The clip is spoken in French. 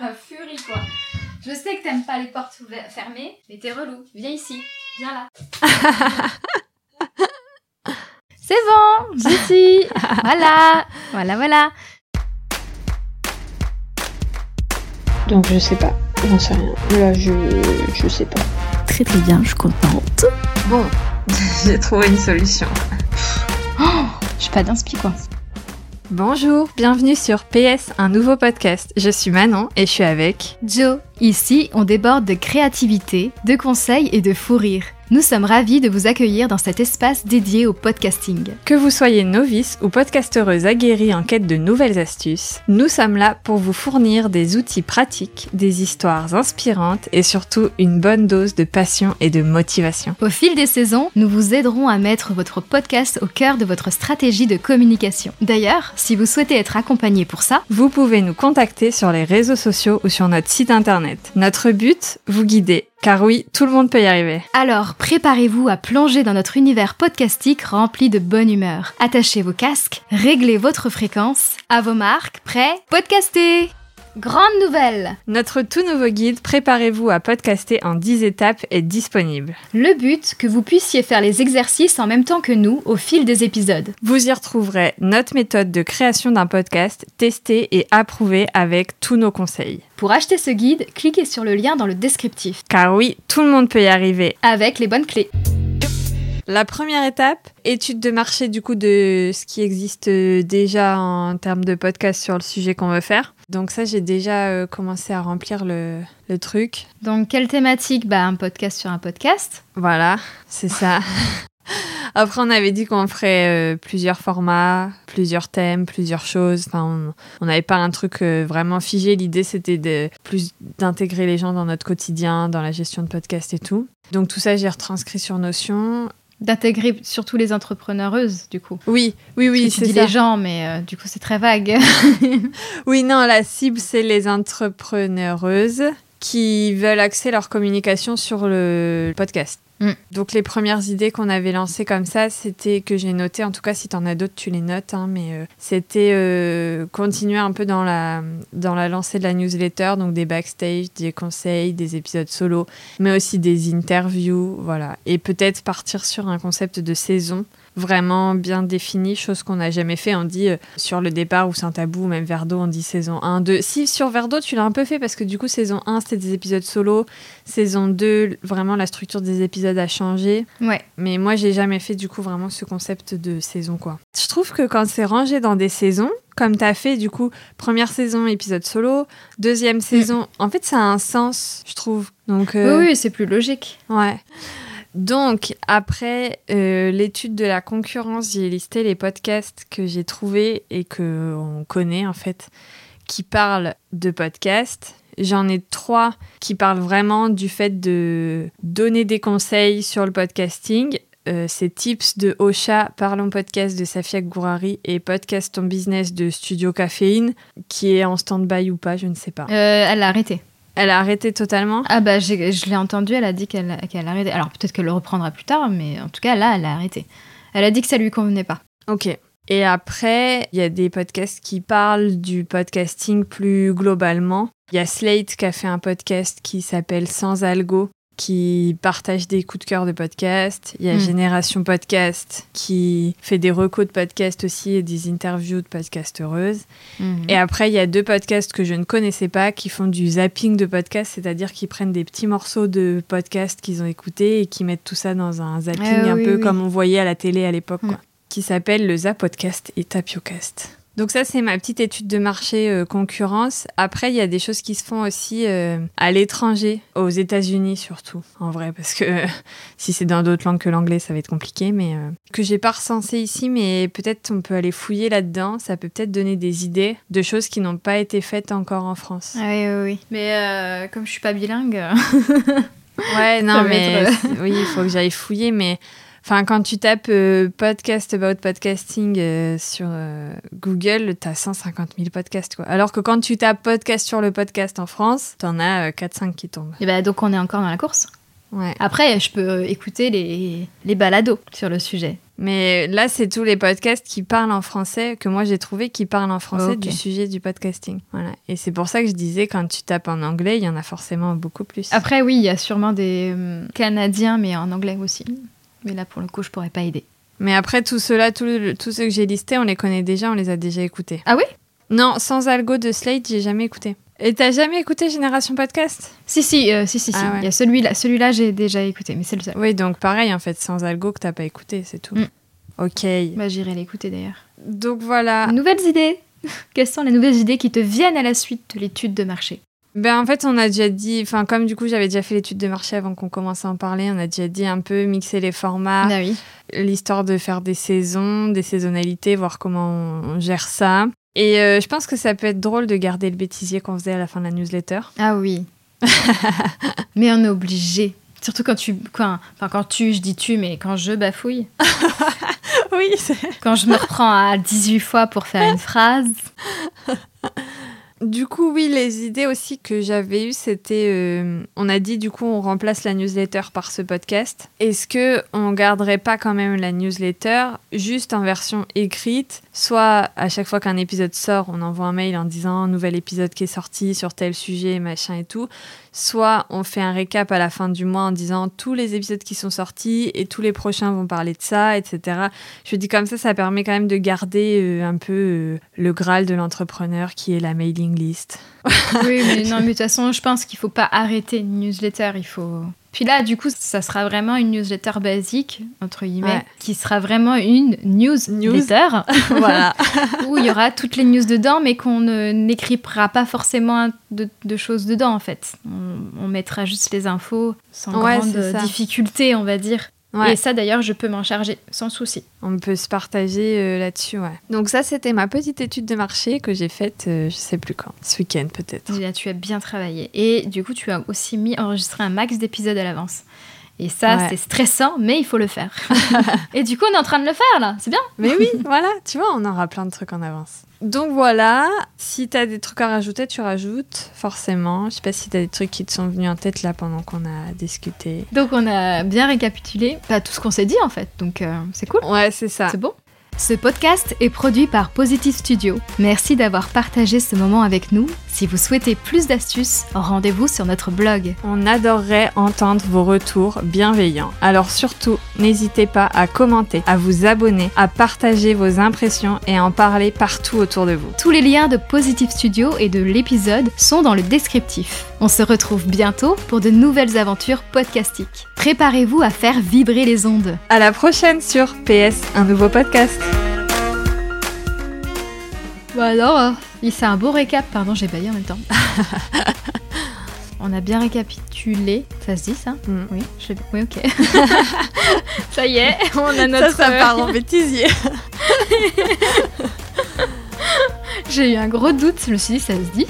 la furie quoi. Je sais que t'aimes pas les portes fermées, mais t'es relou. Viens ici, viens là. C'est bon, j'y suis. voilà, voilà, voilà. Donc je sais pas, j'en sais rien. Là je, je sais pas. Très très bien, je suis contente. Bon, j'ai trouvé une solution. Je suis pas d'inspi quoi. Bonjour, bienvenue sur PS, un nouveau podcast. Je suis Manon et je suis avec. Joe, ici on déborde de créativité, de conseils et de fou rire. Nous sommes ravis de vous accueillir dans cet espace dédié au podcasting. Que vous soyez novice ou podcastereuse aguerrie en quête de nouvelles astuces, nous sommes là pour vous fournir des outils pratiques, des histoires inspirantes et surtout une bonne dose de passion et de motivation. Au fil des saisons, nous vous aiderons à mettre votre podcast au cœur de votre stratégie de communication. D'ailleurs, si vous souhaitez être accompagné pour ça, Vous pouvez nous contacter sur les réseaux sociaux ou sur notre site internet. Notre but, vous guider. Car oui, tout le monde peut y arriver. alors préparez-vous à plonger dans notre univers podcastique rempli de bonne humeur. Attachez vos casques, réglez votre fréquence. À vos marques, prêts? Podcastez Grande nouvelle Notre tout nouveau guide Préparez-vous à podcaster en 10 étapes est disponible. Le but, que vous puissiez faire les exercices en même temps que nous au fil des épisodes. Vous y retrouverez notre méthode de création d'un podcast testée et approuvée avec tous nos conseils. Pour acheter ce guide, cliquez sur le lien dans le descriptif, Car oui, tout le monde peut y arriver. avec les bonnes clés. La première étape, étude de marché du coup de ce qui existe euh, déjà en termes de podcast sur le sujet qu'on veut faire. Donc ça, j'ai déjà euh, commencé à remplir le, le truc. Donc, quelle thématique? Bah, un podcast sur un podcast. Voilà, c'est ça. Après, on avait dit qu'on ferait euh, plusieurs formats, plusieurs thèmes, plusieurs choses. Enfin, on- on n'avait pas un truc euh, vraiment figé. L'idée, c'était de plus d'intégrer les gens dans notre quotidien, dans la gestion de podcast et tout. Donc tout ça, j'ai retranscrit sur Notion. D'intégrer surtout les entrepreneureuses, du coup. Oui, oui, oui, c'est ça. les gens, mais euh, du coup, c'est très vague. Oui, non, la cible, c'est les entrepreneureuses qui veulent axer leur communication sur le podcast. Mm. Donc les premières idées qu'on avait lancées comme ça, c'était que j'ai noté, en tout cas si t'en as d'autres, tu les notes, hein, mais euh, c'était euh, continuer un peu dans la, dans la lancée de la newsletter, donc des backstage, des conseils, des épisodes solo, mais aussi des interviews, voilà. Et peut-être partir sur un concept de saison vraiment bien défini, chose qu'on n'a jamais fait. On dit euh, sur le départ ou Saint-Tabou, même Verdo, on dit saison 1, 2. Si, sur Verdo, tu l'as un peu fait parce que du coup, saison 1, c'était des épisodes solo. Saison 2, vraiment, la structure des épisodes a changé. ouais. Mais moi, j'ai jamais fait du coup vraiment ce concept de saison, quoi. Je trouve que quand c'est rangé dans des saisons, comme tu as fait du coup, première saison, épisode solo, deuxième saison, en fait, ça a un sens, je trouve. Donc, euh, Oui, oui, c'est plus logique. Ouais. Donc, après euh, l'étude de la concurrence, j'ai listé les podcasts que j'ai trouvés et que on connaît en fait, qui parlent de podcasts. J'en ai trois qui parlent vraiment du fait de donner des conseils sur le podcasting. Euh, c'est Tips de Ocha, Parlons Podcast de Safia Gourari et Podcast ton business de Studio Caféine, qui est en stand-by ou pas, je ne sais pas. Euh, elle a arrêté. Elle a arrêté totalement? Ah bah, je l'ai entendu, elle a dit qu'elle qu'elle a arrêté. Alors, peut-être qu'elle le reprendra plus tard, mais en tout cas, là, elle a arrêté. Elle a dit que ça lui convenait pas. Ok. Et après, il y a des podcasts qui parlent du podcasting plus globalement. Il y a Slate qui a fait un podcast qui s'appelle Sans Algo, qui partage des coups de cœur de podcast. Il y a Hmm. Génération Podcast qui fait des recos de podcast aussi et des interviews de podcasteuses. Et après, il y a deux podcasts que je ne connaissais pas qui font du zapping de podcast, c'est-à-dire qu'ils prennent des petits morceaux de podcast qu'ils ont écoutés et qui mettent tout ça dans un zapping Ah un oui, peu oui. comme on voyait à la télé à l'époque, Mm. qui s'appelle le Zapodcast et Tapiocast. Donc ça, c'est ma petite étude de marché euh, concurrence. Après, il y a des choses qui se font aussi euh, à l'étranger, aux États-Unis surtout, en vrai, parce que euh, si c'est dans d'autres langues que l'anglais, ça va être compliqué, mais euh, que j'ai pas recensé ici, mais peut-être on peut aller fouiller là-dedans. Ça peut peut-être donner des idées de choses qui n'ont pas été faites encore en France. Ah oui, oui, oui. Mais comme je suis pas bilingue. Ouais, non, mais oui, il faut que j'aille fouiller, mais enfin, quand tu tapes euh, podcast about podcasting euh, sur euh, Google, t'as 150 000 podcasts, quoi. Alors que quand tu tapes podcast sur le podcast en France, t'en as 4-5 qui tombent. Et bah, donc, on est encore dans la course. Ouais. Après, je peux écouter les, les balados sur le sujet. Mais là, c'est tous les podcasts qui parlent en français, que moi j'ai trouvé qui parlent en français du sujet du podcasting. Voilà. Et c'est pour ça que je disais, quand tu tapes en anglais, il y en a forcément beaucoup plus. Après, oui, il y a sûrement des euh, Canadiens, mais en anglais aussi. Mais là, pour le coup, je pourrais pas aider. Mais après, tout cela, tout tous ceux que j'ai listés, on les connaît déjà, on les a déjà écoutés. Ah oui Non, sans algo de Slate, j'ai jamais écouté. Et t'as jamais écouté Génération Podcast? Si, si, euh, si, si, si. Ah ouais. Il y a celui-là, celui-là, j'ai déjà écouté, mais c'est le seul. Oui, donc pareil, en fait, sans algo que t'as pas écouté, c'est tout. Mm. Ok. Bah, j'irai l'écouter d'ailleurs. Donc voilà. Nouvelles idées Quelles sont les nouvelles idées qui te viennent à la suite de l'étude de marché? Ben en fait, on a déjà dit, enfin comme du coup j'avais déjà fait l'étude de marché avant qu'on commence à en parler, on a déjà dit un peu mixer les formats, Ah oui. l'histoire de faire des saisons, des saisonnalités, voir comment on gère ça. Et euh, je pense que ça peut être drôle de garder le bêtisier qu'on faisait à la fin de la newsletter. Ah oui. mais on est obligé. Surtout quand tu. Quand, enfin, quand tu, je dis tu, mais quand je bafouille. oui, c'est... Quand je me reprends à 18 fois pour faire une phrase. Du coup, oui, les idées aussi que j'avais eues, c'était, euh, on a dit du coup, on remplace la newsletter par ce podcast. Est-ce que on garderait pas quand même la newsletter juste en version écrite, soit à chaque fois qu'un épisode sort, on envoie un mail en disant nouvel épisode qui est sorti sur tel sujet, machin et tout, soit on fait un récap à la fin du mois en disant tous les épisodes qui sont sortis et tous les prochains vont parler de ça, etc. Je dis comme ça, ça permet quand même de garder euh, un peu euh, le graal de l'entrepreneur qui est la mailing list. Oui, mais non, mais de toute façon, je pense qu'il faut pas arrêter une newsletter. Il faut. Puis là, du coup, ça sera vraiment une newsletter basique, entre guillemets, Ouais. qui sera vraiment une newsletter voilà. où il y aura toutes les news dedans, mais qu'on n'écrira pas forcément de, de choses dedans, en fait. On, on mettra juste les infos sans Ouais, grande difficulté, on va dire. Ouais. Et ça, d'ailleurs, je peux m'en charger sans souci. On peut se partager euh, là-dessus, ouais. Donc ça, c'était ma petite étude de marché que j'ai faite, euh, je sais plus quand, ce week-end peut-être. Là, tu as bien travaillé. Et du coup, tu as aussi mis enregistrer un max d'épisodes à l'avance. Et ça, Ouais. c'est stressant, mais il faut le faire. et du coup, on est en train de le faire, là. C'est bien. Mais oui, voilà, tu vois, on aura plein de trucs en avance. Donc voilà, si t'as des trucs à rajouter, tu rajoutes, forcément. Je sais pas si t'as des trucs qui te sont venus en tête là pendant qu'on a discuté. Donc, on a bien récapitulé pas tout ce qu'on s'est dit, en fait. Donc, euh, c'est cool. Ouais, c'est ça. C'est bon? Ce podcast est produit par Positive Studio. Merci d'avoir partagé ce moment avec nous. Si vous souhaitez plus d'astuces, rendez-vous sur notre blog. On adorerait entendre vos retours bienveillants. Alors surtout, n'hésitez pas à commenter, à vous abonner, à partager vos impressions et à en parler partout autour de vous. Tous les liens de Positive Studio et de l'épisode sont dans le descriptif. On se retrouve bientôt pour de nouvelles aventures podcastiques. Préparez-vous à faire vibrer les ondes. À la prochaine sur PS, un nouveau podcast. Bon alors, euh, c'est un beau récap, pardon, j'ai baillé en même temps. On a bien récapitulé, ça se dit ça Mm. Oui, je oui, ok. ça y est, on a notre. Ça, ça part en bêtisier. J'ai eu un gros doute, je me suis dit ça se dit.